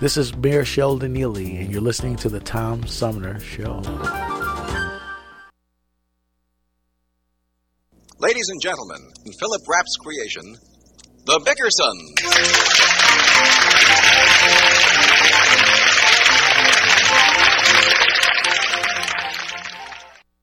This is Mayor Sheldon Neely, and you're listening to the Tom Sumner Show. Ladies and gentlemen, in Philip Rapp's creation, The Bickersons.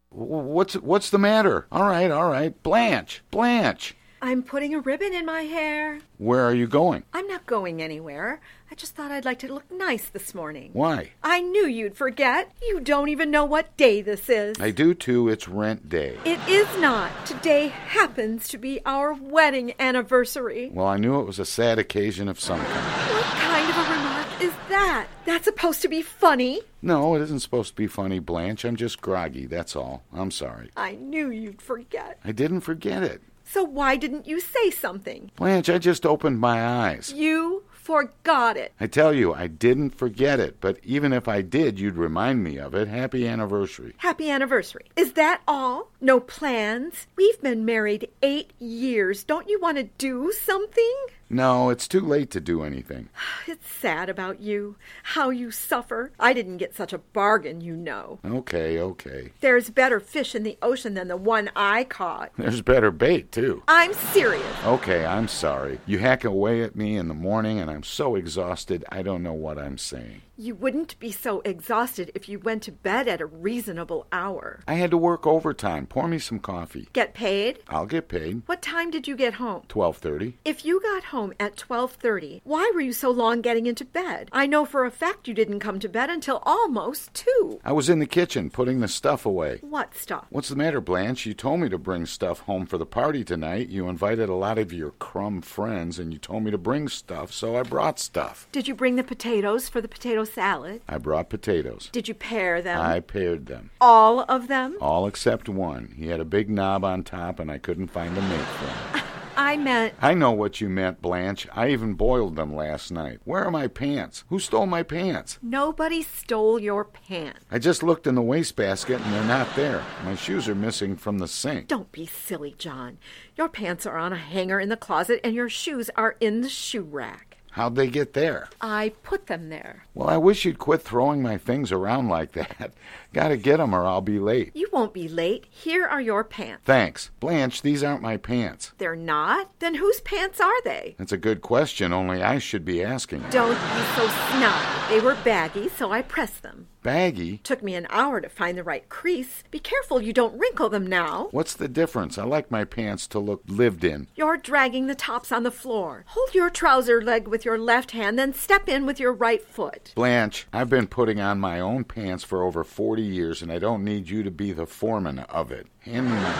What's what's the matter? All right, all right. Blanche, Blanche. I'm putting a ribbon in my hair. Where are you going? I'm not going anywhere. I just thought I'd like to look nice this morning. Why? I knew you'd forget. You don't even know what day this is. I do too. It's rent day. It is not. Today happens to be our wedding anniversary. Well, I knew it was a sad occasion of some kind. What kind of a remark is that? That's supposed to be funny. No, it isn't supposed to be funny, Blanche. I'm just groggy, that's all. I'm sorry. I knew you'd forget. I didn't forget it. So why didn't you say something? Blanche, I just opened my eyes. You forgot it. I tell you, I didn't forget it, but even if I did, you'd remind me of it. Happy anniversary. Happy anniversary. Is that all? No plans? We've been married eight years. Don't you want to do something? No, it's too late to do anything. It's sad about you. How you suffer. I didn't get such a bargain, you know. Okay, okay. There's better fish in the ocean than the one I caught. There's better bait, too. I'm serious. Okay, I'm sorry. You hack away at me in the morning, and I'm so exhausted, I don't know what I'm saying. You wouldn't be so exhausted if you went to bed at a reasonable hour. I had to work overtime. Pour me some coffee. Get paid? I'll get paid. What time did you get home? 12:30. If you got home at 12:30, why were you so long getting into bed? I know for a fact you didn't come to bed until almost 2. I was in the kitchen putting the stuff away. What stuff? What's the matter, Blanche? You told me to bring stuff home for the party tonight. You invited a lot of your crumb friends and you told me to bring stuff, so I brought stuff. Did you bring the potatoes for the potato salad? I brought potatoes. Did you pare them? I pared them. All of them? All except one. He had a big knob on top and I couldn't find a mate for him. I meant I know what you meant, Blanche. I even boiled them last night. Where are my pants? Who stole my pants? nobody stole your pants. I just looked in the wastebasket and they're not there. My shoes are missing from the sink. Don't be silly, John. Your pants are on a hanger in the closet and your shoes are in the shoe rack. How'd they get there? I put them there. Well, I wish you'd quit throwing my things around like that. Gotta get 'em or I'll be late. You won't be late. Here are your pants. Thanks. Blanche, these aren't my pants. They're not? Then whose pants are they? That's a good question, only I should be asking. Don't be so snobby. They were baggy, so I pressed them. Baggy? Took me an hour to find the right crease. Be careful you don't wrinkle them now. What's the difference? I like my pants to look lived in. You're dragging the tops on the floor. Hold your trouser leg with your left hand, then step in with your right foot. Blanche, I've been putting on my own pants for over 40 years, and I don't need you to be the foreman of it. Hand me my.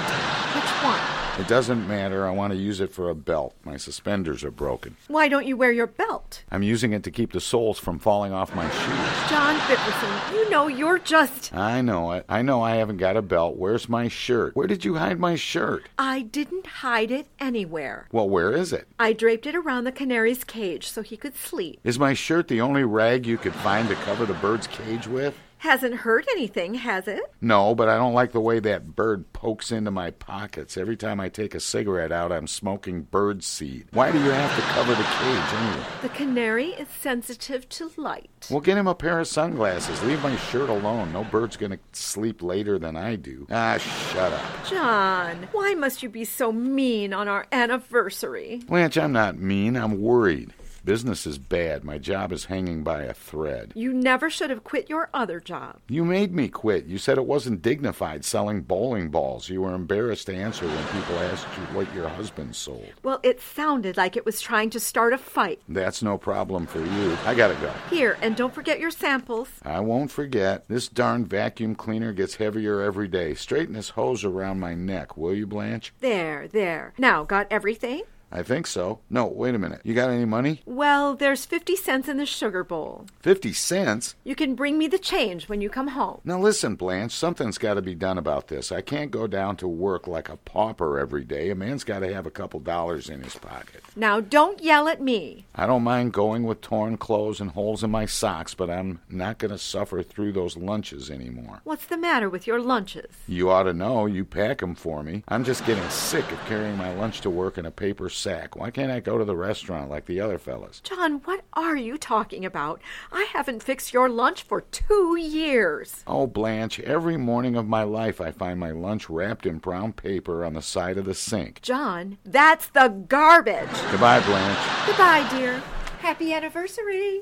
Which one? It doesn't matter. I want to use it for a belt. My suspenders are broken. Why don't you wear your belt? I'm using it to keep the soles from falling off my shoes. John Bickerson, you know you're just. I know it. I know I haven't got a belt. Where's my shirt? Where did you hide my shirt? I didn't hide it anywhere. Well, where is it? I draped it around the canary's cage so he could sleep. Is my shirt the only rag you could find to cover the bird's cage with? Hasn't hurt anything, has it? No, but I don't like the way that bird pokes into my pockets. Every time I take a cigarette out, I'm smoking bird seed. Why do you have to cover the cage anyway? The canary is sensitive to light. Well, get him a pair of sunglasses. Leave my shirt alone. No bird's gonna sleep later than I do. Ah, shut up. John, why must you be so mean on our anniversary? Blanche, I'm not mean. I'm worried. Business is bad. My job is hanging by a thread. You never should have quit your other job. You made me quit. You said it wasn't dignified selling bowling balls. You were embarrassed to answer when people asked you what your husband sold. Well, it sounded like it was trying to start a fight. That's no problem for you. I gotta go. Here, and don't forget your samples. I won't forget. This darn vacuum cleaner gets heavier every day. Straighten this hose around my neck, will you, Blanche? There, there. Now, got everything? I think so. No, wait a minute. You got any money? Well, there's 50 cents in the sugar bowl. 50 cents? You can bring me the change when you come home. Now listen, Blanche, something's got to be done about this. I can't go down to work like a pauper every day. A man's got to have a couple dollars in his pocket. Now, don't yell at me. I don't mind going with torn clothes and holes in my socks, but I'm not going to suffer through those lunches anymore. What's the matter with your lunches? You ought to know. You pack 'em for me. I'm just getting sick of carrying my lunch to work in a paper sack. Why can't I go to the restaurant like the other fellas? John, what are you talking about? I haven't fixed your lunch for two years. Oh, Blanche, every morning of my life I find my lunch wrapped in brown paper on the side of the sink. John, that's the garbage. Goodbye, Blanche. Goodbye, dear. Happy anniversary.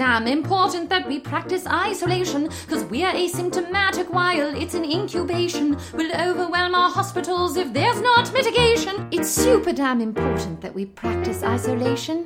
damn important that we practice isolation, because we're asymptomatic while it's in incubation. We'll overwhelm our hospitals if there's not mitigation. It's super damn important that we practice isolation.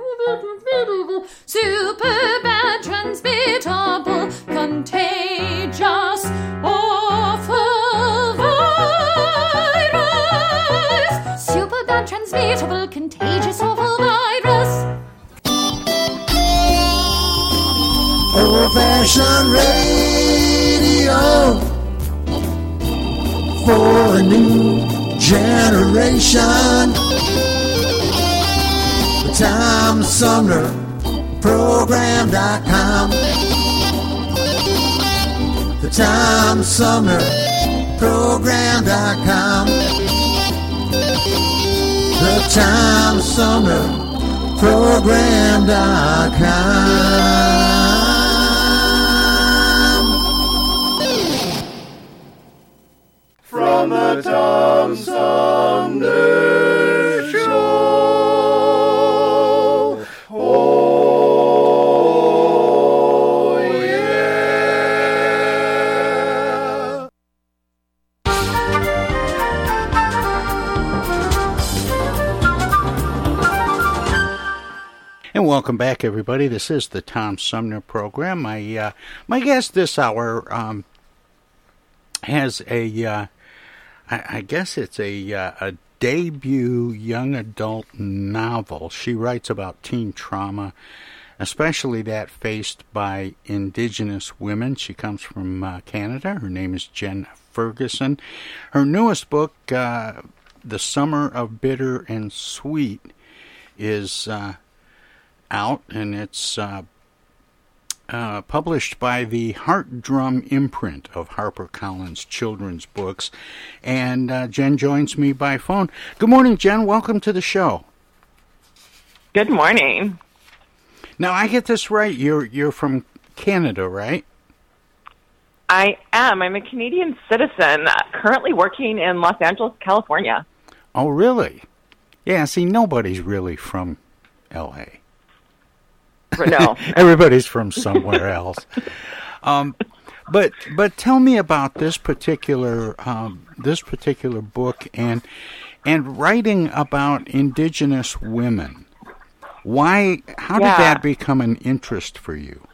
super bad, transmittable, contagious, awful virus. Super bad, transmittable, contagious, awful virus. Old fashioned radio for a new generation. Tom Sumner Program.com. The Tom Sumner Program.com. The Tom Sumner Program.com. From the Tom Sumner welcome back, everybody. This is the Tom Sumner program. My uh, my guest this hour um, has a, uh, I, I guess it's a uh, a debut young adult novel. She writes about teen trauma, especially that faced by Indigenous women. She comes from uh, Canada. Her name is Jen Ferguson. Her newest book, uh, "The Summer of Bitter and Sweet," is uh, out, and it's uh, uh, published by the Heartdrum imprint of HarperCollins children's books. And uh, Jen joins me by phone. Good morning, Jen. Welcome to the show. Good morning. Now, I get this right. You're you're from Canada, right? I am. I'm a Canadian citizen, uh, currently working in Los Angeles, California. Oh, really? Yeah. See, nobody's really from L.A. No, everybody's from somewhere else. Um, but but tell me about this particular um, this particular book and and writing about indigenous women. Why? How Yeah. did that become an interest for you?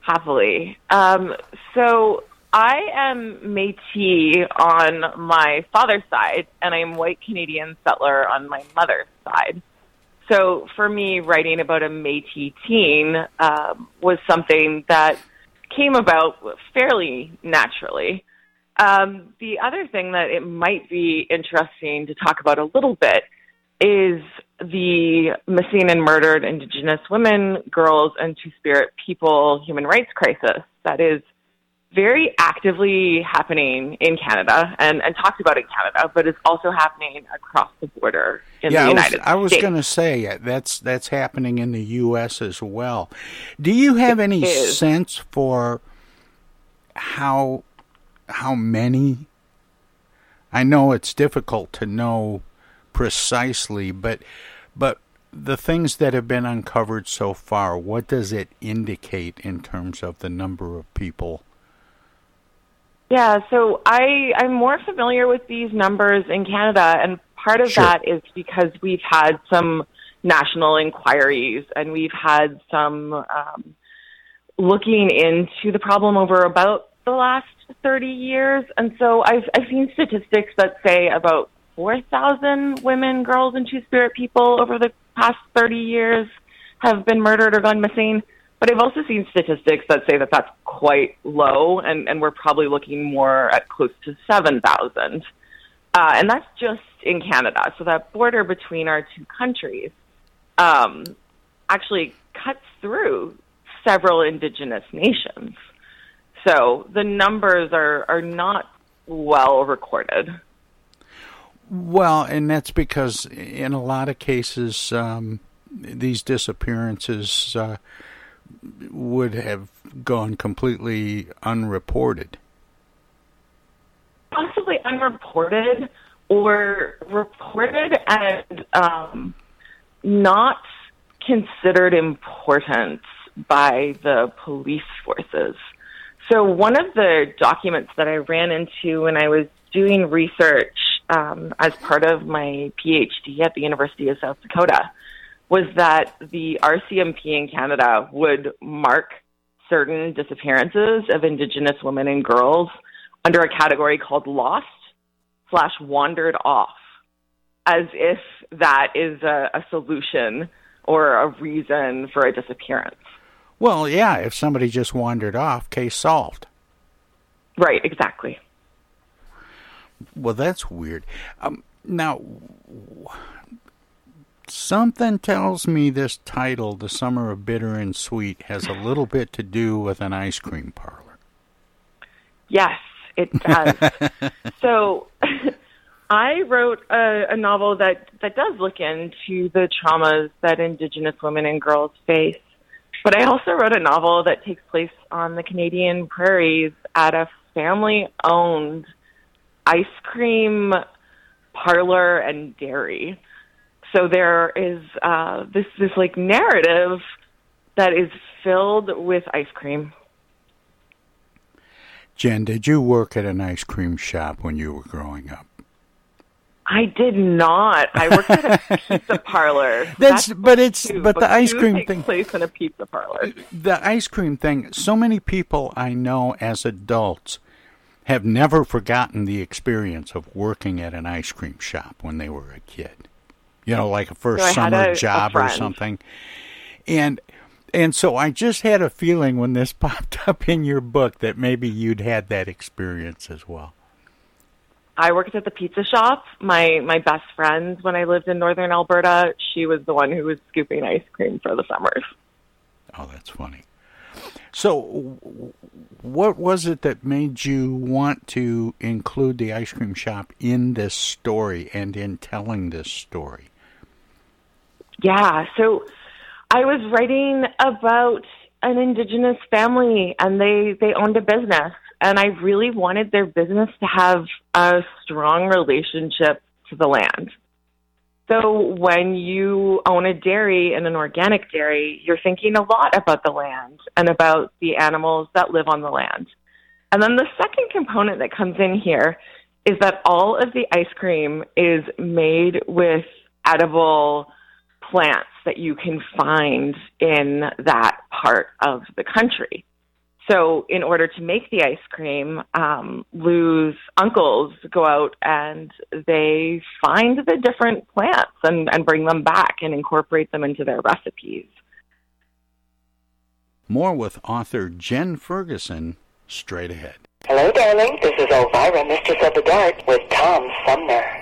happily. Um, so I am Métis on my father's side, and I'm white Canadian settler on my mother's side. So for me, writing about a Métis teen um, was something that came about fairly naturally. Um, the other thing that it might be interesting to talk about a little bit is the missing and murdered Indigenous women, girls, and Two Spirit people human rights crisis that is very actively happening in Canada and, and talked about in Canada, but it's also happening across the border in yeah, the United I was, I was going to say that's that's happening in the U.S. as well. Do you have any is. sense for how how many? I know it's difficult to know precisely, but but the things that have been uncovered so far, what does it indicate in terms of the number of people? Yeah, so I I'm more familiar with these numbers in Canada, and part of Sure. that is because we've had some national inquiries and we've had some um, looking into the problem over about the last 30 years, and so I've I've seen statistics that say about 4,000 women, girls, and Two Spirit people over the past 30 years have been murdered or gone missing. But I've also seen statistics that say that that's quite low, and, and we're probably looking more at close to 7,000. Uh, and that's just in Canada. So that border between our two countries um, actually cuts through several indigenous nations. So the numbers are, are not well recorded. Well, and that's because in a lot of cases, um, these disappearances uh, would have gone completely unreported. possibly unreported or reported and um, not considered important by the police forces. So, one of the documents that I ran into when I was doing research um, as part of my PhD at the University of South Dakota was that the RCMP in Canada would mark certain disappearances of Indigenous women and girls under a category called lost slash wandered off, as if that is a, a solution or a reason for a disappearance. Well, yeah, if somebody just wandered off, case solved. Right, exactly. Well, that's weird. Um, now, something tells me this title, The Summer of Bitter and Sweet, has a little bit to do with an ice cream parlor. Yes, it does. so I wrote a, a novel that, that does look into the traumas that Indigenous women and girls face. But I also wrote a novel that takes place on the Canadian prairies at a family owned ice cream parlor and dairy. So there is uh, this this like narrative that is filled with ice cream. Jen, did you work at an ice cream shop when you were growing up? I did not. I worked at a pizza parlor. That's, but it's too, but the ice cream thing. place in a pizza parlor. The ice cream thing. So many people I know as adults have never forgotten the experience of working at an ice cream shop when they were a kid. You know, like a first So summer a- a job or something. And and so I just had a feeling when this popped up in your book that maybe you'd had that experience as well. I worked at the pizza shop. My my best friend when I lived in northern Alberta, she was the one who was scooping ice cream for the summers. Oh, that's funny. So, what was it that made you want to include the ice cream shop in this story and in telling this story? Yeah, so I was writing about an indigenous family and they they owned a business and I really wanted their business to have a strong relationship to the land. So when you own a dairy and an organic dairy, you're thinking a lot about the land and about the animals that live on the land. And then the second component that comes in here is that all of the ice cream is made with edible plants that you can find in that part of the country. So, in order to make the ice cream, um, Lou's uncles go out and they find the different plants and, and bring them back and incorporate them into their recipes. More with author Jen Ferguson straight ahead. Hello, darling. This is Elvira, Mistress of the Dark, with Tom Sumner.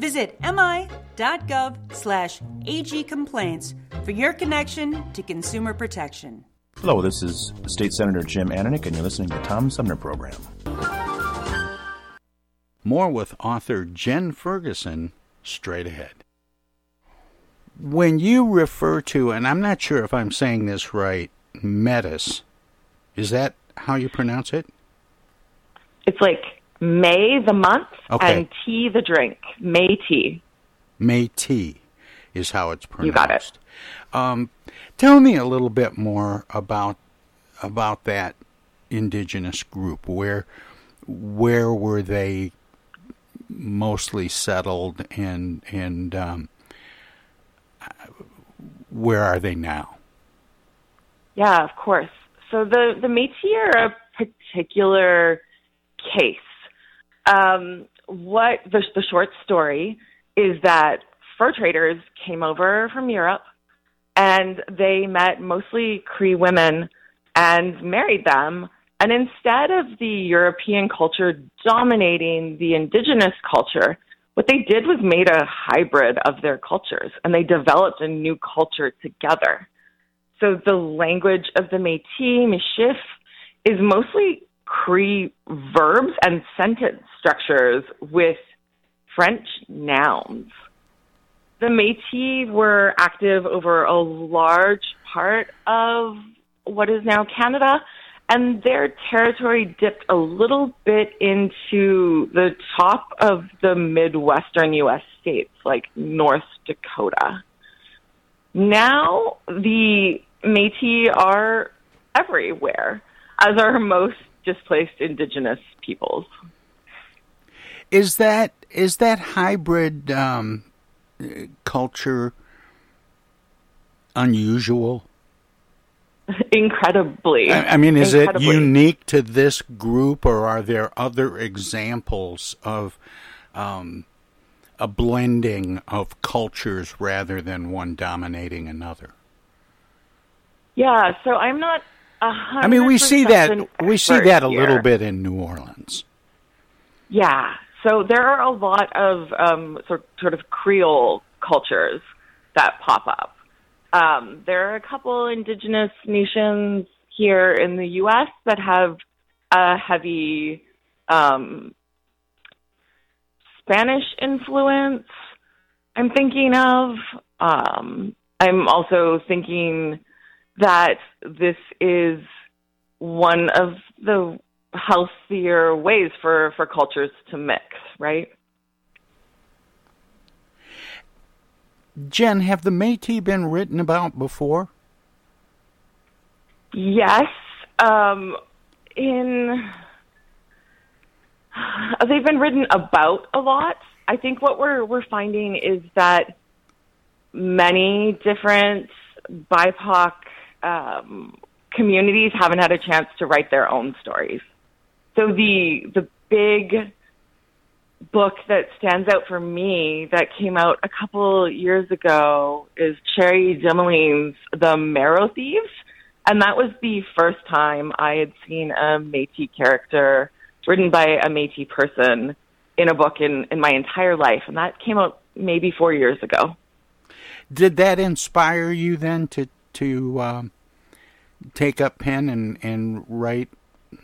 Visit mi.gov slash agcomplaints for your connection to consumer protection. Hello, this is State Senator Jim Ananich, and you're listening to the Tom Sumner Program. More with author Jen Ferguson straight ahead. When you refer to, and I'm not sure if I'm saying this right, metis, is that how you pronounce it? It's like May the month Okay. and tea the drink. May tea. May tea is how it's pronounced. You got it. Um, tell me a little bit more about about that indigenous group. Where where were they mostly settled, and and um, where are they now? Yeah, of course. So the the Métis are a particular case. Um, what the the short story is that fur traders came over from Europe, and they met mostly Cree women and married them. And instead of the European culture dominating the indigenous culture, what they did was made a hybrid of their cultures, and they developed a new culture together. So the language of the Métis, Michif, is mostly Cree verbs and sentence structures with French nouns. The Métis were active over a large part of what is now Canada, and their territory dipped a little bit into the top of the Midwestern U.S. states, like North Dakota. Now the Métis are everywhere, as are most displaced indigenous peoples. Is that is that hybrid um, culture unusual? Incredibly. I, I mean, is it unique to this group, or are there other examples of um, a blending of cultures rather than one dominating another? Yeah, so I'm not. I mean, we see that we see that a here. little bit in New Orleans. Yeah, so there are a lot of um, sort sort of Creole cultures that pop up. Um, there are a couple indigenous nations here in the U.S. that have a heavy um, Spanish influence. I'm thinking of. Um, I'm also thinking that this is one of the healthier ways for, for cultures to mix, right? Jen, have the Métis been written about before? Yes. Um, in they've been written about a lot. I think what we're we're finding is that many different BIPOC um, communities haven't had a chance to write their own stories. So the the big book that stands out for me that came out a couple years ago is Cherie Dimaline's The Marrow Thieves. And that was the first time I had seen a Métis character written by a Métis person in a book in, in my entire life. And that came out maybe four years ago. Did that inspire you then to to um, take up pen and and write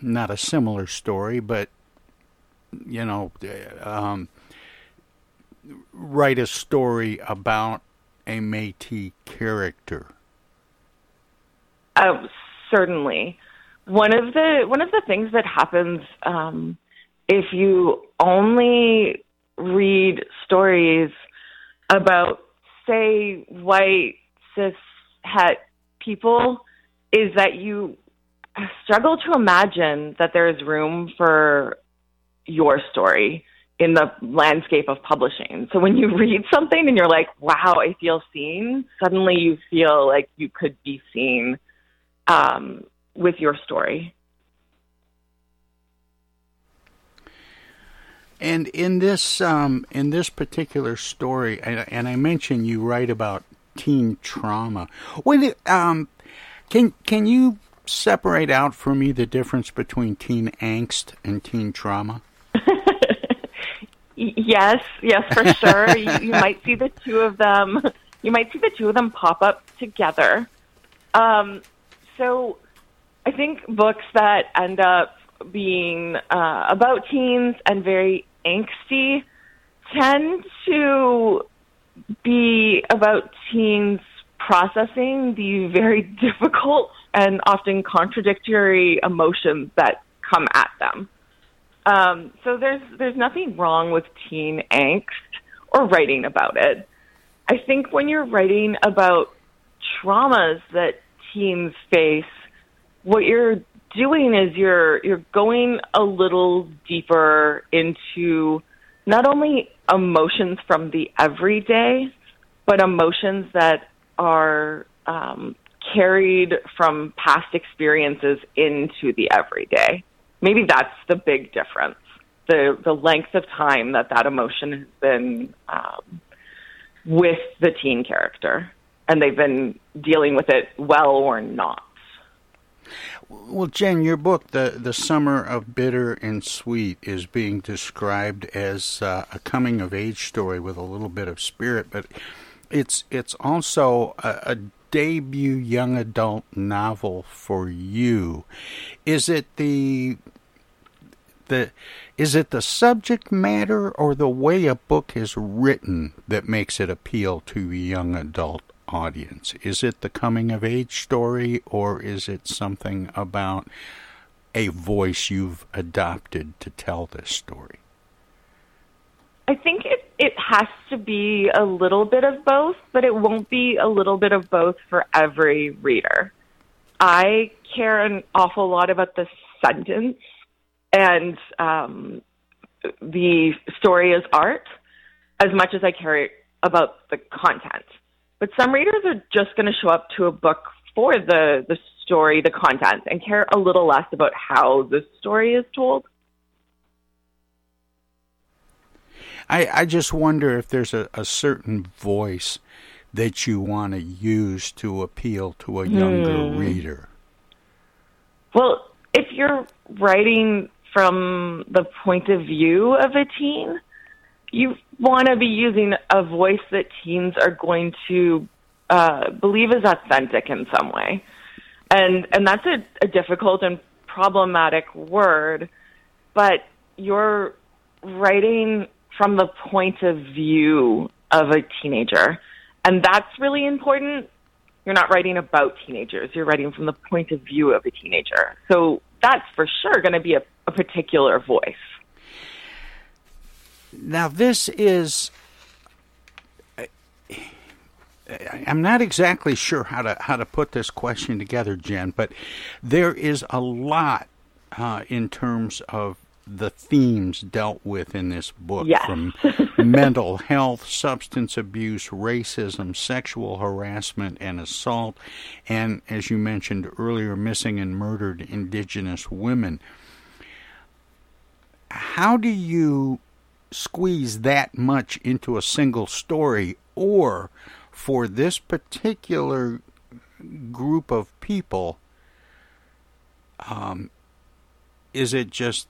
not a similar story, but you know, um, write a story about a Métis character? Oh, certainly. One of the one of the things that happens um, if you only read stories about, say, white cis het people, is that you struggle to imagine that there is room for your story in the landscape of publishing. So when you read something and you're like, wow, I feel seen, suddenly you feel like you could be seen um, with your story. And in this um, in this particular story, and, and I mentioned you write about teen trauma. When um, can can you separate out for me the difference between teen angst and teen trauma? Yes, yes, for sure. you, you might see the two of them. You might see the two of them pop up together. Um, so, I think books that end up being uh, about teens and very angsty tend to be about teens processing the very difficult and often contradictory emotions that come at them. Um, so there's there's nothing wrong with teen angst or writing about it. I think when you're writing about traumas that teens face, what you're doing is you're you're going a little deeper into not only emotions from the everyday, but emotions that are um, carried from past experiences into the everyday. Maybe that's the big difference. The the length of time that that emotion has been um, with the teen character, and they've been dealing with it well or not. Well, Jen, your book, the the Summer of Bitter and Sweet, is being described as uh, a coming of age story with a little bit of spirit, but it's it's also a, a debut young adult novel for you. Is it the the is it the subject matter or the way a book is written that makes it appeal to young adult audience? Is it the coming of age story or is it something about a voice you've adopted to tell this story? I think it it has to be a little bit of both, but it won't be a little bit of both for every reader. I care an awful lot about the sentence and um, the story as art as much as I care about the content. But some readers are just going to show up to a book for the the story, the content, and care a little less about how the story is told. I, I just wonder if there's a, a certain voice that you want to use to appeal to a younger Hmm. reader. Well, if you're writing from the point of view of a teen, you want to be using a voice that teens are going to uh, believe is authentic in some way, and and that's a, a difficult and problematic word, but you're writing from the point of view of a teenager, and that's really important. You're not writing about teenagers; you're writing from the point of view of a teenager. So that's for sure going to be a, a particular voice. Now, this is. I'm not exactly sure how to how to put this question together, Jen, but there is a lot uh, in terms of the themes dealt with in this book, Yes. from mental health, substance abuse, racism, sexual harassment, and assault, and as you mentioned earlier, missing and murdered Indigenous women. How do you squeeze that much into a single story, or for this particular group of people, um, is it just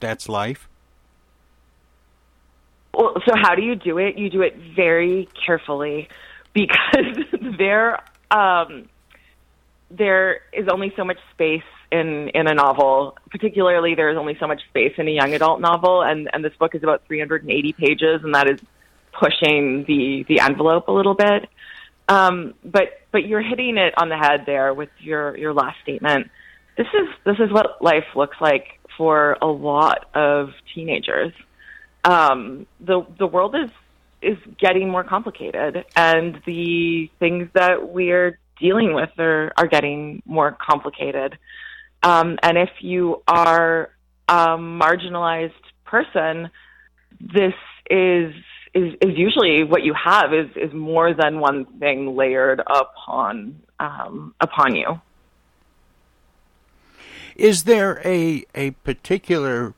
that's life? Well, so how do you do it? You do it very carefully because there um, there is only so much space in in a novel. Particularly, there is only so much space in a young adult novel, and and this book is about 380 pages, and that is pushing the the envelope a little bit. Um, but but you're hitting it on the head there with your your last statement. This is this is what life looks like for a lot of teenagers. Um, the the world is is getting more complicated, and the things that we're dealing with are are getting more complicated. Um, and if you are a marginalized person, this is is, is usually what you have is is more than one thing layered upon um, upon you. Is there a a particular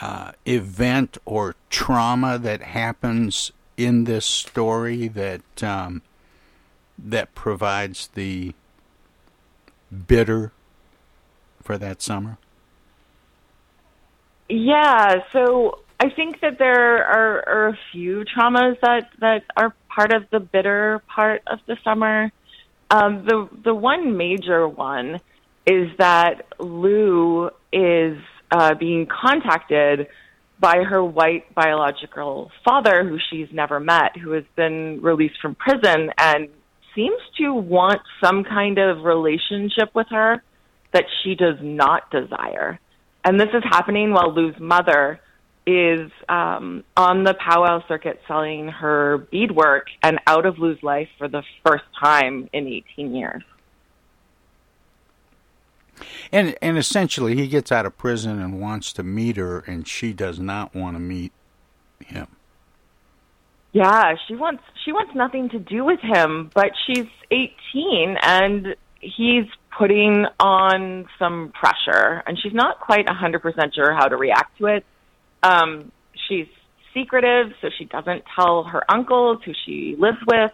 uh, event or trauma that happens in this story that um, that provides the bitter for that summer? Yeah, so I think that there are, are a few traumas that, that are part of the bitter part of the summer. Um, the the one major one is that Lou is uh, being contacted by her white biological father, who she's never met, who has been released from prison and seems to want some kind of relationship with her that she does not desire. And this is happening while Lou's mother is um, on the powwow circuit selling her beadwork and out of Lou's life for the first time in 18 years. And and essentially, he gets out of prison and wants to meet her, and she does not want to meet him. Yeah, she wants she wants nothing to do with him, but she's 18 and he's putting on some pressure and she's not quite 100% sure how to react to it. Um she's secretive, so she doesn't tell her uncles who she lives with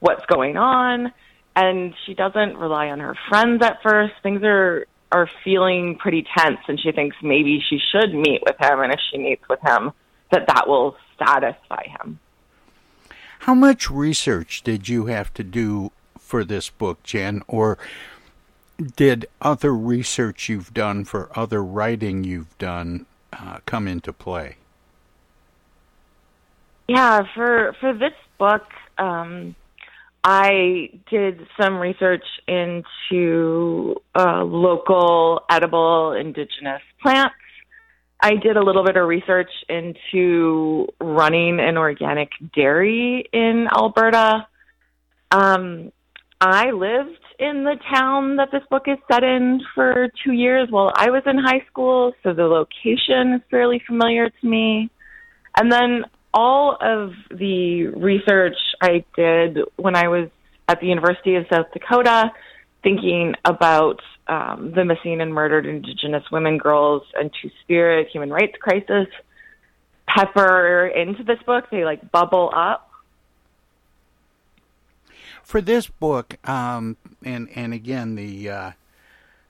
what's going on and she doesn't rely on her friends at first. Things are are feeling pretty tense and she thinks maybe she should meet with him and if she meets with him that that will satisfy him. How much research did you have to do for this book, Jen, or did other research you've done for other writing you've done uh, come into play? Yeah, for for this book, um, I did some research into uh, local edible indigenous plants I did a little bit of research into running an organic dairy in Alberta. Um, I lived in the town that this book is set in for two years while I was in high school, so the location is fairly familiar to me. And then all of the research I did when I was at the University of South Dakota, thinking about um, the missing and murdered Indigenous women, girls, and Two Spirit human rights crisis pepper into this book. They like bubble up. For this book, um, and and again, the uh,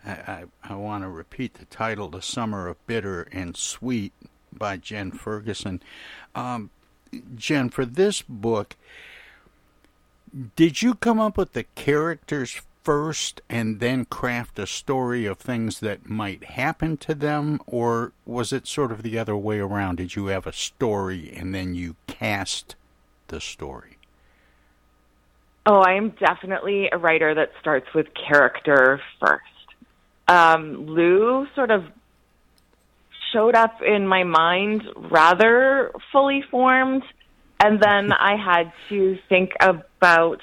I, I, want to repeat the title, "The Summer of Bitter and Sweet" by Jen Ferguson. Um, Jen, for this book, did you come up with the characters first and then craft a story of things that might happen to them, or was it sort of the other way around? Did you have a story and then you cast the story? Oh, I am definitely a writer that starts with character first. Um, Lou sort of showed up in my mind rather fully formed, and then I had to think about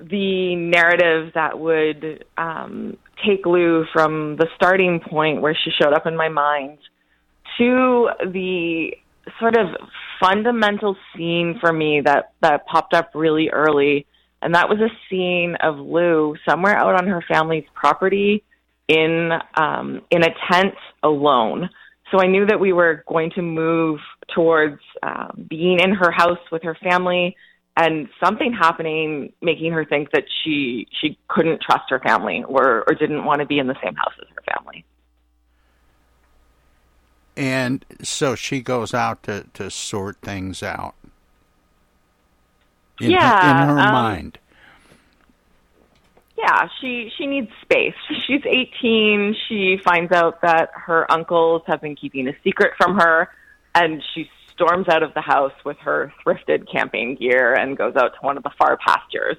the narrative that would um, take Lou from the starting point where she showed up in my mind to the sort of fundamental scene for me that that popped up really early and that was a scene of Lou somewhere out on her family's property in um in a tent alone. So I knew that we were going to move towards uh, being in her house with her family and something happening making her think that she she couldn't trust her family or or didn't want to be in the same house as her family. And so she goes out to to sort things out in yeah her, in her um, mind yeah she she needs space she's 18 she finds out that her uncles have been keeping a secret from her and she storms out of the house with her thrifted camping gear and goes out to one of the far pastures.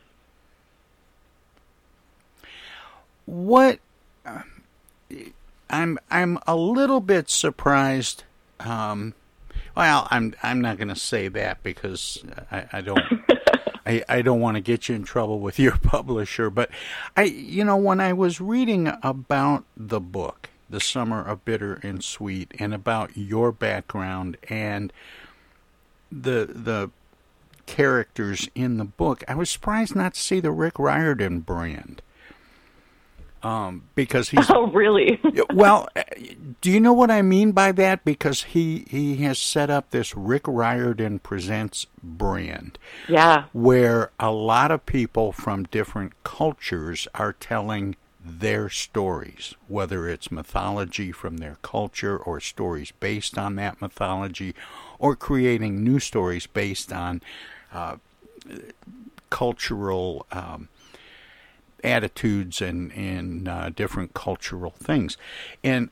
What I'm I'm a little bit surprised. Um, well, I'm I'm not going to say that because I, I don't I, I don't want to get you in trouble with your publisher. But I you know when I was reading about the book the Summer of Bitter and Sweet, and about your background and the the characters in the book. I was surprised not to see the Rick Riordan brand. Um, because he's oh really well. Do you know what I mean by that? Because he he has set up this Rick Riordan presents brand, yeah, where a lot of people from different cultures are telling their stories, whether it's mythology from their culture or stories based on that mythology, or creating new stories based on uh, cultural um, attitudes and, uh, different cultural things. And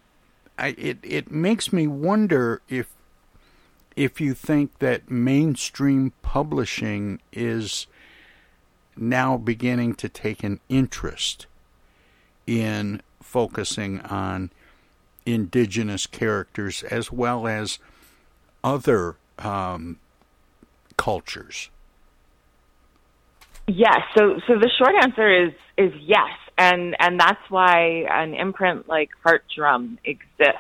I, it, it makes me wonder if if you think that mainstream publishing is now beginning to take an interest in focusing on indigenous characters as well as other um, cultures. Yes. So so the short answer is is yes, and and that's why an imprint like Heart Drum exists.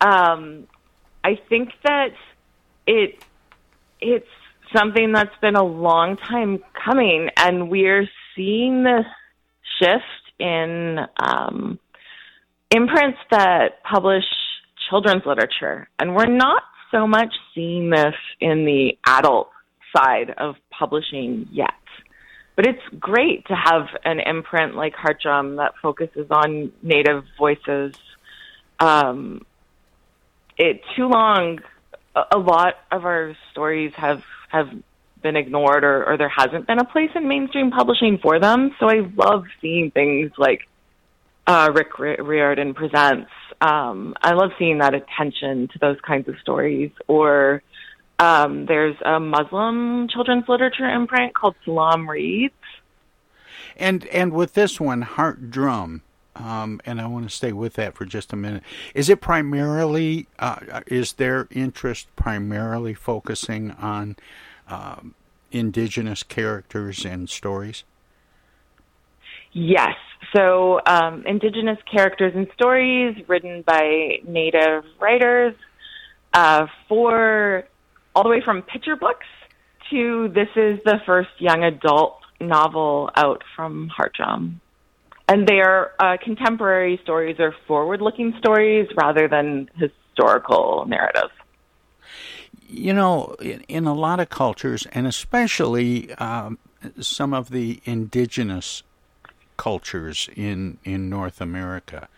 Um, I think that it it's something that's been a long time coming, and we're seeing this shift in um, imprints that publish children's literature, and we're not so much seeing this in the adult side of publishing yet. But it's great to have an imprint like Heartdrum that focuses on Native voices. Um, it too long, a, lot of our stories have have been ignored, or, or there hasn't been a place in mainstream publishing for them. So I love seeing things like uh, Rick Riordan presents. Um, I love seeing that attention to those kinds of stories, or um, there's a Muslim children's literature imprint called Salaam Reads. And and with this one, Heartdrum, um, and I want to stay with that for just a minute. Is it primarily uh, is their interest primarily focusing on um, indigenous characters and stories? Yes. So, um, indigenous characters and stories written by Native writers uh, for all the way from picture books to this is the first young adult novel out from Heartdrum. And they are uh, contemporary stories or forward looking stories rather than historical narratives. You know, in, in a lot of cultures, and especially um, some of the indigenous cultures in, in North America,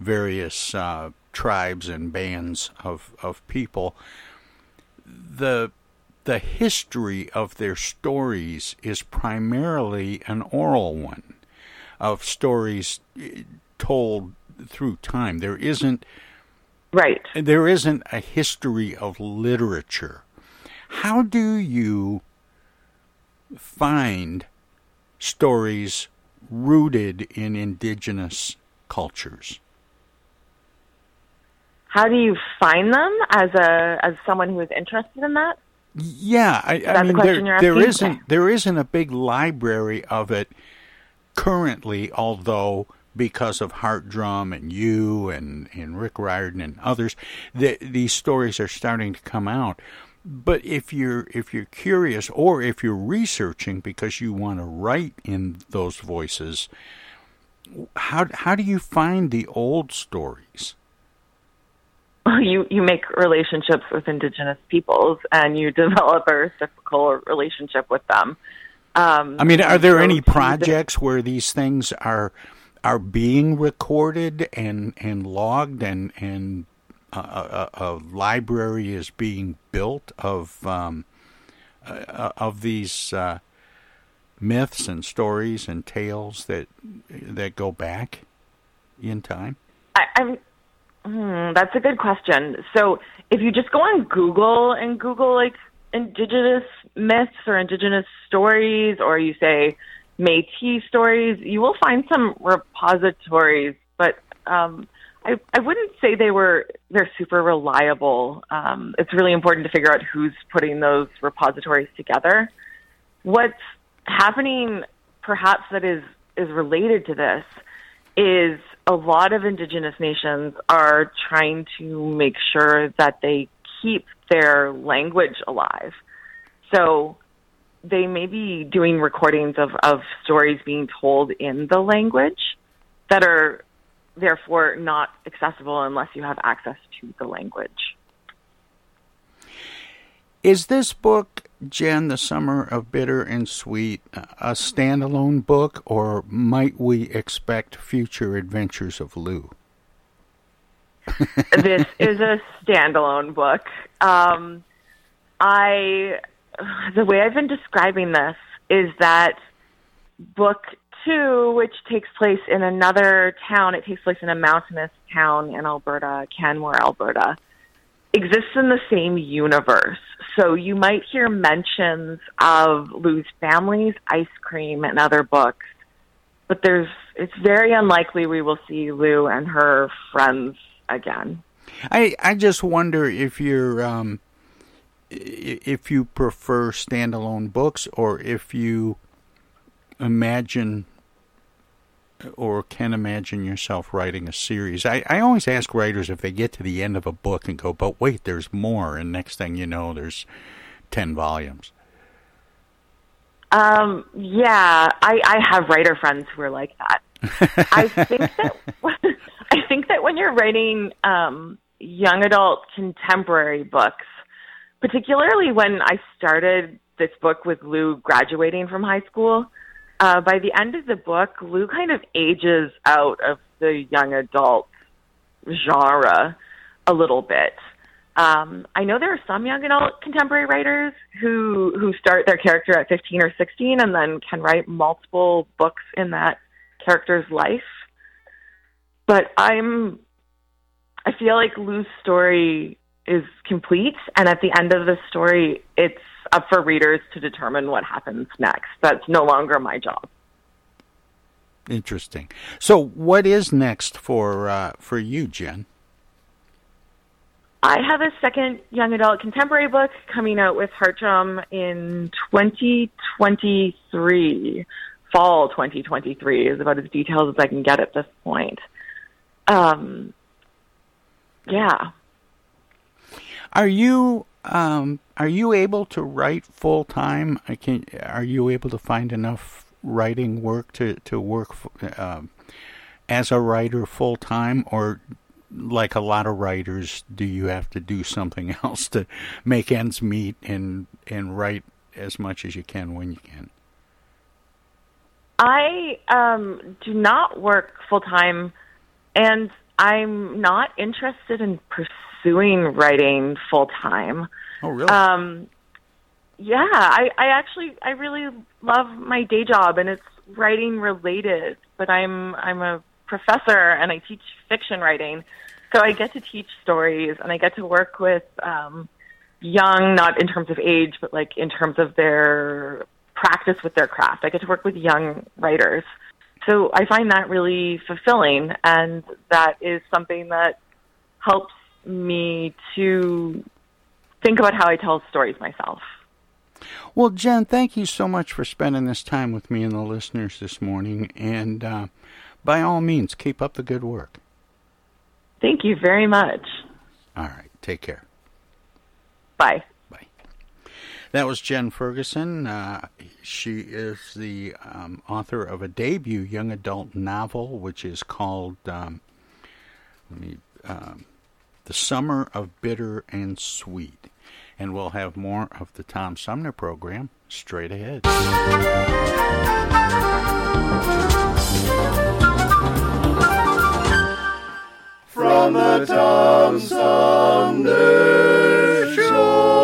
various uh, tribes and bands of, of people, the the history of their stories is primarily an oral one of stories eh, told through time. There isn't right. There isn't a history of literature. How do you find stories rooted in indigenous cultures? How do you find them as a as someone who is interested in that? Yeah, I, I mean there, there isn't there isn't a big library of it currently, although because of Heartdrum and you and, and Rick Riordan and others, the, these stories are starting to come out. But if you're if you're curious or if you're researching because you want to write in those voices, how how do you find the old stories? you you make relationships with indigenous peoples and you develop a reciprocal relationship with them. Um, I mean, are there any projects where these things are are being recorded and and logged and and a, a, a library is being built of um, uh, of these uh, myths and stories and tales that that go back in time? I, I'm Hmm, that's a good question. So if you just go on Google and Google like indigenous myths or indigenous stories, or you say Métis stories, you will find some repositories. But um, I, I wouldn't say they were they're super reliable. Um, it's really important to figure out who's putting those repositories together. What's happening, perhaps that is is related to this, is a lot of indigenous nations are trying to make sure that they keep their language alive. So they may be doing recordings of, of stories being told in the language that are therefore not accessible unless you have access to the language. Is this book Jen, The Summer of Bitter and Sweet, a standalone book, or might we expect future adventures of Lou? this is a standalone book. Um, I, the way I've been describing this is that book two, which takes place in another town, it takes place in a mountainous town in Alberta, Canmore, Alberta, exists in the same universe. So you might hear mentions of Lou's family's ice cream and other books, but there's it's very unlikely we will see Lou and her friends again. I I just wonder if you're um, if you prefer standalone books or if you imagine or can imagine yourself writing a series. I, I always ask writers if they get to the end of a book and go, but wait, there's more, and next thing you know, there's ten volumes. Um, yeah, I, I have writer friends who are like that. I think that I think that when you're writing um, young adult contemporary books, particularly when I started this book with Lou graduating from high school, uh, by the end of the book, Lou kind of ages out of the young adult genre a little bit. Um, I know there are some young adult contemporary writers who who start their character at 15 or 16 and then can write multiple books in that character's life. But I'm I feel like Lou's story is complete and at the end of the story it's up for readers to determine what happens next. That's no longer my job. Interesting. So, what is next for uh, for you, Jen? I have a second young adult contemporary book coming out with Heartdrum in 2023. Fall 2023 is about as detailed as I can get at this point. Um, yeah. Are you um, are you able to write full time? I Can are you able to find enough writing work to to work uh, as a writer full time, or like a lot of writers, do you have to do something else to make ends meet and and write as much as you can when you can? I um, do not work full time, and I'm not interested in pursuing writing full time. Oh, really? Um, yeah, I, I actually I really love my day job, and it's writing related. But I'm I'm a professor, and I teach fiction writing, so I get to teach stories, and I get to work with um, young, not in terms of age, but like in terms of their practice with their craft. I get to work with young writers. So I find that really fulfilling, and that is something that helps me to think about how I tell stories myself. Well, Jen, thank you so much for spending this time with me and the listeners this morning. And uh, by all means, keep up the good work. Thank you very much. All right. Take care. Bye. Bye. That was Jen Ferguson. Uh, she is the um, author of a debut young adult novel, which is called um, me, um, The Summer of Bitter and Sweet. And we'll have more of the Tom Sumner program straight ahead. From the Tom Sumner Show.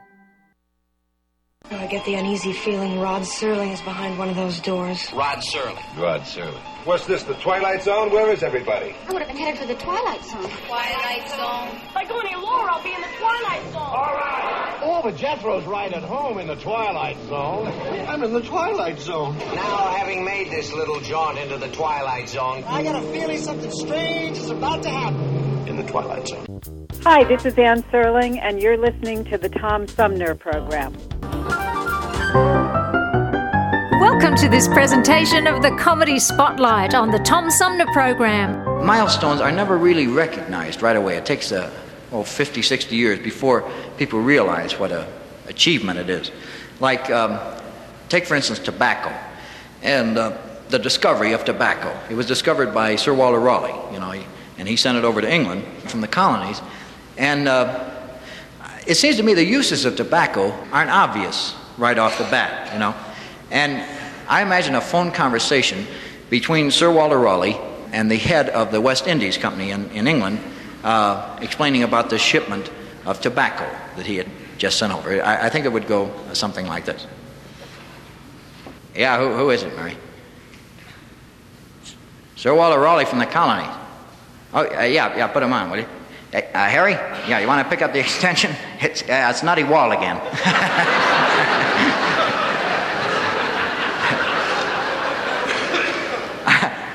Oh, I get the uneasy feeling Rod Serling is behind one of those doors. Rod Serling. Rod Serling. What's this, the Twilight Zone? Where is everybody? I would have been headed for the Twilight Zone. Twilight Zone. If I go any lower, I'll be in the Twilight Zone. All right. Oh, but Jethro's right at home in the Twilight Zone. I'm in the Twilight Zone. Now, having made this little jaunt into the Twilight Zone, I got a feeling something strange is about to happen. In the Twilight Zone. Hi, this is Anne Serling, and you're listening to the Tom Sumner Program. Welcome to this presentation of the Comedy Spotlight on the Tom Sumner Program. Milestones are never really recognized right away. It takes uh, oh, 50, 60 years before people realize what a achievement it is. Like, um, take for instance tobacco and uh, the discovery of tobacco. It was discovered by Sir Walter Raleigh, you know, and he sent it over to England from the colonies. And uh, it seems to me the uses of tobacco aren't obvious right off the bat, you know. And I imagine a phone conversation between Sir Walter Raleigh and the head of the West Indies Company in, in England uh, explaining about the shipment of tobacco that he had just sent over. I, I think it would go something like this. Yeah, who, who is it, Mary? Sir Walter Raleigh from the colony. Oh, uh, yeah, yeah, put him on, will you? Uh, Harry? Yeah, you want to pick up the extension? It's, uh, it's Nutty Wall again.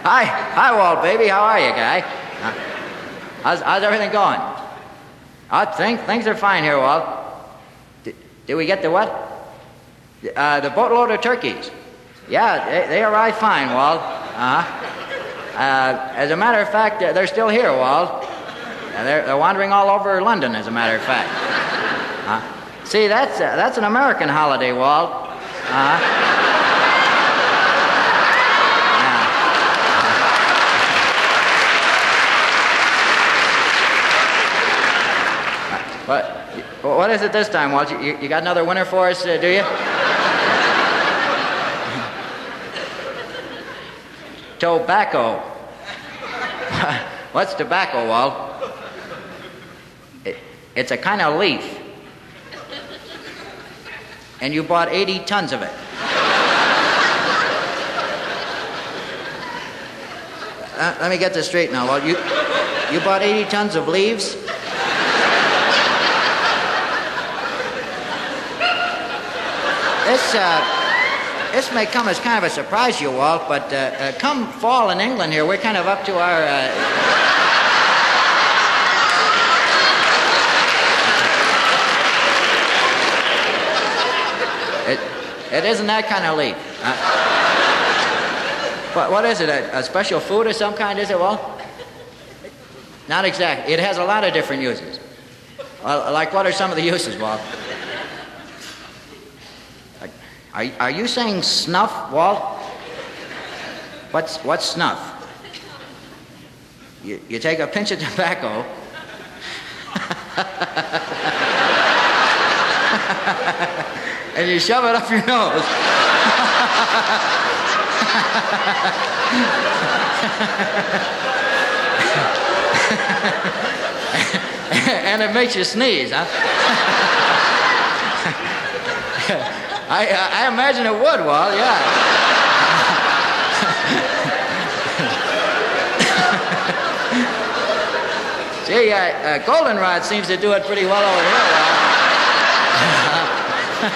Hi, hi, Walt, baby. How are you, guy? Uh, how's, how's everything going? I think things are fine here, Walt. Did, did we get the what? Uh, the boatload of turkeys. Yeah, they, they arrived fine, Walt. Uh-huh. Uh, as a matter of fact, they're still here, Walt. Uh, they're, they're wandering all over London, as a matter of fact. Uh, see, that's, uh, that's an American holiday, Walt. Uh-huh. What, is it this time, Walt? You, you got another winner for us, uh, do you? tobacco. What's tobacco, Walt? It, it's a kind of leaf. And you bought 80 tons of it. Uh, let me get this straight now, Walt. You, you bought 80 tons of leaves? This, uh, this may come as kind of a surprise to you, Walt, but uh, uh, come fall in England here, we're kind of up to our. Uh, it, it isn't that kind of leaf. Uh, what, what is it? A, a, special food of some kind, is it, Walt? Not exactly. It has a lot of different uses. Like, what are some of the uses, Walt? Are, are you saying snuff, Walt? What's, what's snuff? You, you take a pinch of tobacco. and you shove it up your nose. and it makes you sneeze, huh? I, I, imagine it would, Walt, yeah. See, uh, uh, goldenrod seems to do it pretty well over here, Walt.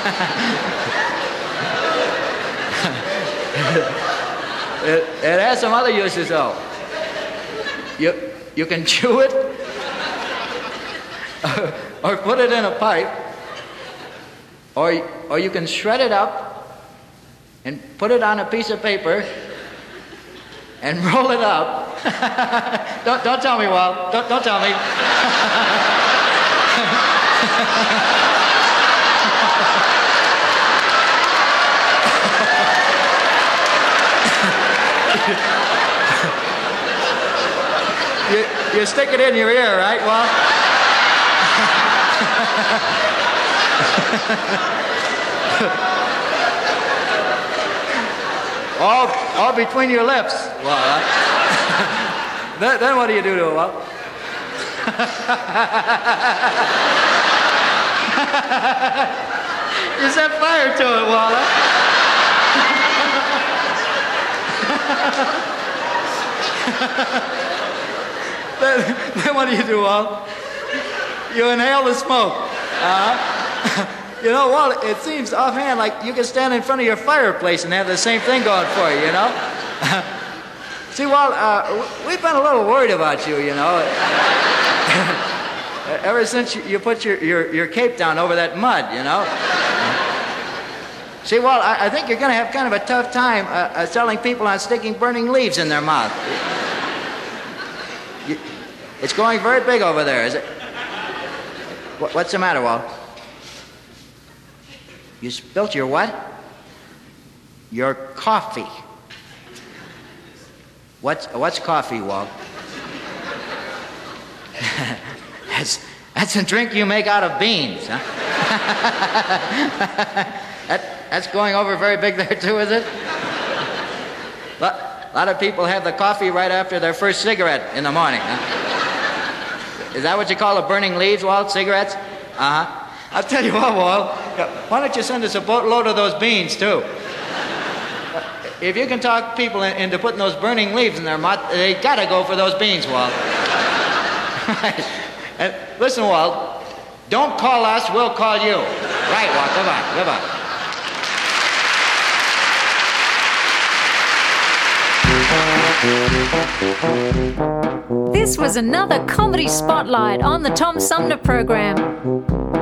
it, it has some other uses, though. You, you can chew it or put it in a pipe or, or you can shred it up and put it on a piece of paper and roll it up. don't, don't tell me, Walt. Don't, don't tell me. you, you stick it in your ear, right, Walt? all, all between your lips. Well, then, then what do you do to it? Well, you set fire to it, Walla. then, then what do you do, Walt? You inhale the smoke. Uh-huh. you know, Walt, it seems offhand like you can stand in front of your fireplace and have the same thing going for you, you know? See, Walt, uh, we've been a little worried about you, you know. Ever since you put your, your, your cape down over that mud, you know. See, Walt, I, I think you're going to have kind of a tough time uh, uh, selling people on sticking burning leaves in their mouth. It's going very big over there, is it? What's the matter, Walt? You spilt your what? Your coffee. What's, what's coffee, Walt? that's, that's a drink you make out of beans, huh? that, that's going over very big there, too, is it? A lot of people have the coffee right after their first cigarette in the morning. Huh? Is that what you call a burning leaves, Walt? Cigarettes? Uh huh. I'll tell you what, Walt. Why don't you send us a boatload of those beans, too? Uh, if you can talk people into putting those burning leaves in their mouth, they gotta go for those beans, Walt. and listen, Walt, don't call us, we'll call you. Right, Walt. Goodbye. Goodbye. This was another comedy spotlight on the Tom Sumner program.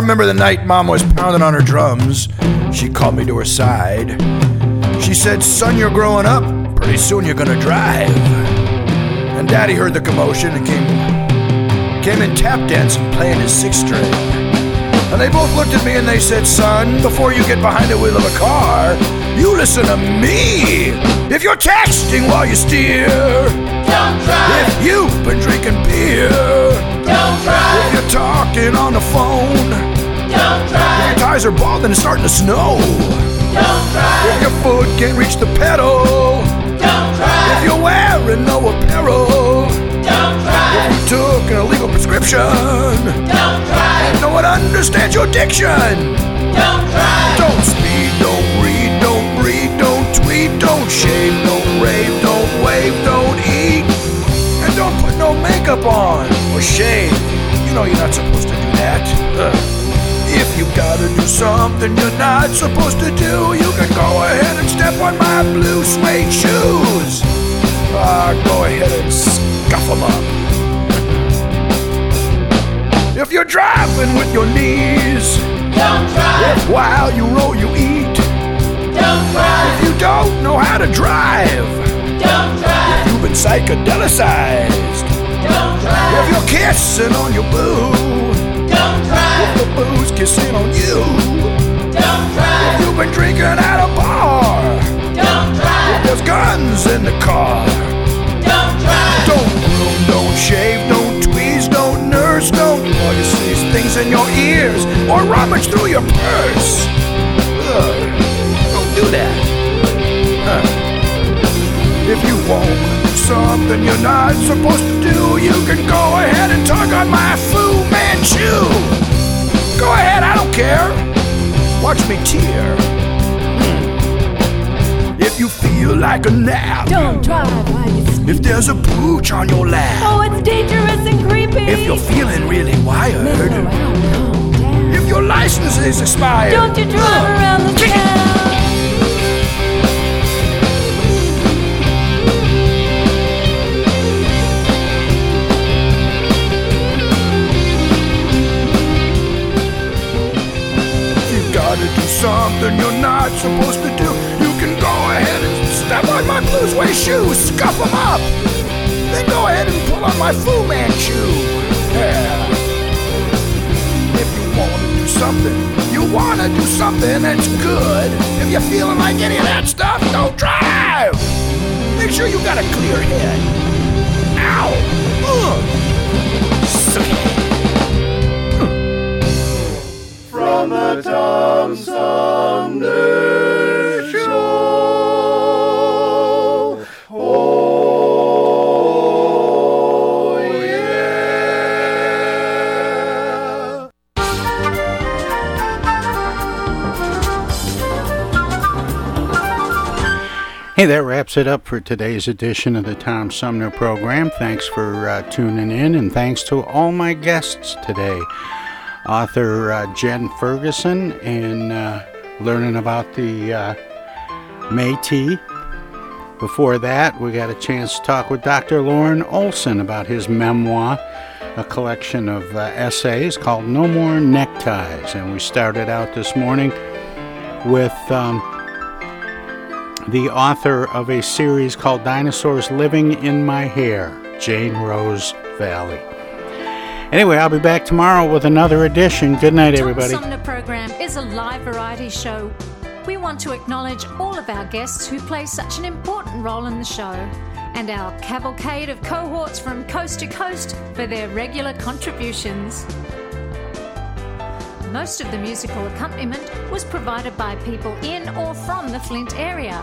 Remember the night Mom was pounding on her drums. She called me to her side. She said, Son, you're growing up. Pretty soon you're gonna drive. And Daddy heard the commotion and came, came in tap dancing, playing his six string. And they both looked at me and they said, Son, before you get behind the wheel of a car, you listen to me. If you're texting while you steer, don't drive. If you've been drinking beer, don't drive. If you're talking on the phone, don't drive. Your tires are bald and it's starting to snow, don't drive. If your foot can't reach the pedal, don't drive. If you're wearing no apparel, don't drive. If you took an illegal prescription, don't drive. And no one understands your diction, don't drive. Don't speed, don't read, don't breathe, don't tweet, don't shave, don't rave, don't wave, don't eat. And don't put no makeup on or shave. You know you're not supposed to do that. Ugh. If you gotta do something you're not supposed to do, you can go ahead and step on my blue suede shoes. Ah, go ahead and scuff them up. If you're driving with your knees, don't drive. If while you roll you eat, don't drive. If you don't know how to drive, don't drive. If you've been psychedelicized, don't drive. If you're kissing on your boo, don't drive. If the boo's kissing on you, don't drive. If you've been drinking at a bar, don't drive. If there's guns in the car, don't drive. Don't groom, don't shave, don't tweeze, don't nurse, don't voice these things in your ears or rummage through your purse. Ugh, don't do that. Huh. If you won't something you're not supposed to do, you can go ahead and tug on my Fu Manchu. Go ahead, I don't care. Watch me tear. Hmm. If you feel like a nap, don't drive while you sleep. If there's a pooch on your lap, oh, it's dangerous and creepy. If you're feeling really wired, around, if your license is expired, don't you drive around the town. Something you're not supposed to do. You can go ahead and step on my blue suede shoes, scuff them up. Then go ahead and pull on my Fu Manchu. Yeah. If you want to do something, you want to do something that's good. If you're feeling like any of that stuff, don't drive. Make sure you got a clear head. Ow. Ugh. From the Tom Sumner Show. Oh, yeah. Hey, that wraps it up for today's edition of the Tom Sumner program. Thanks for uh, tuning in, and thanks to all my guests today author uh, Jen Ferguson and uh, learning about the uh, Métis. Before that, we got a chance to talk with Dr. Lauren Olson about his memoir, a collection of uh, essays called No More Neckties. And we started out this morning with um, the author of a series called Dinosaurs Living in My Hair, Jane Rose Valley. Anyway, I'll be back tomorrow with another edition. Good night, everybody. The Sumner program is a live variety show. We want to acknowledge all of our guests who play such an important role in the show, and our cavalcade of cohorts from coast to coast for their regular contributions. Most of the musical accompaniment was provided by people in or from the Flint area.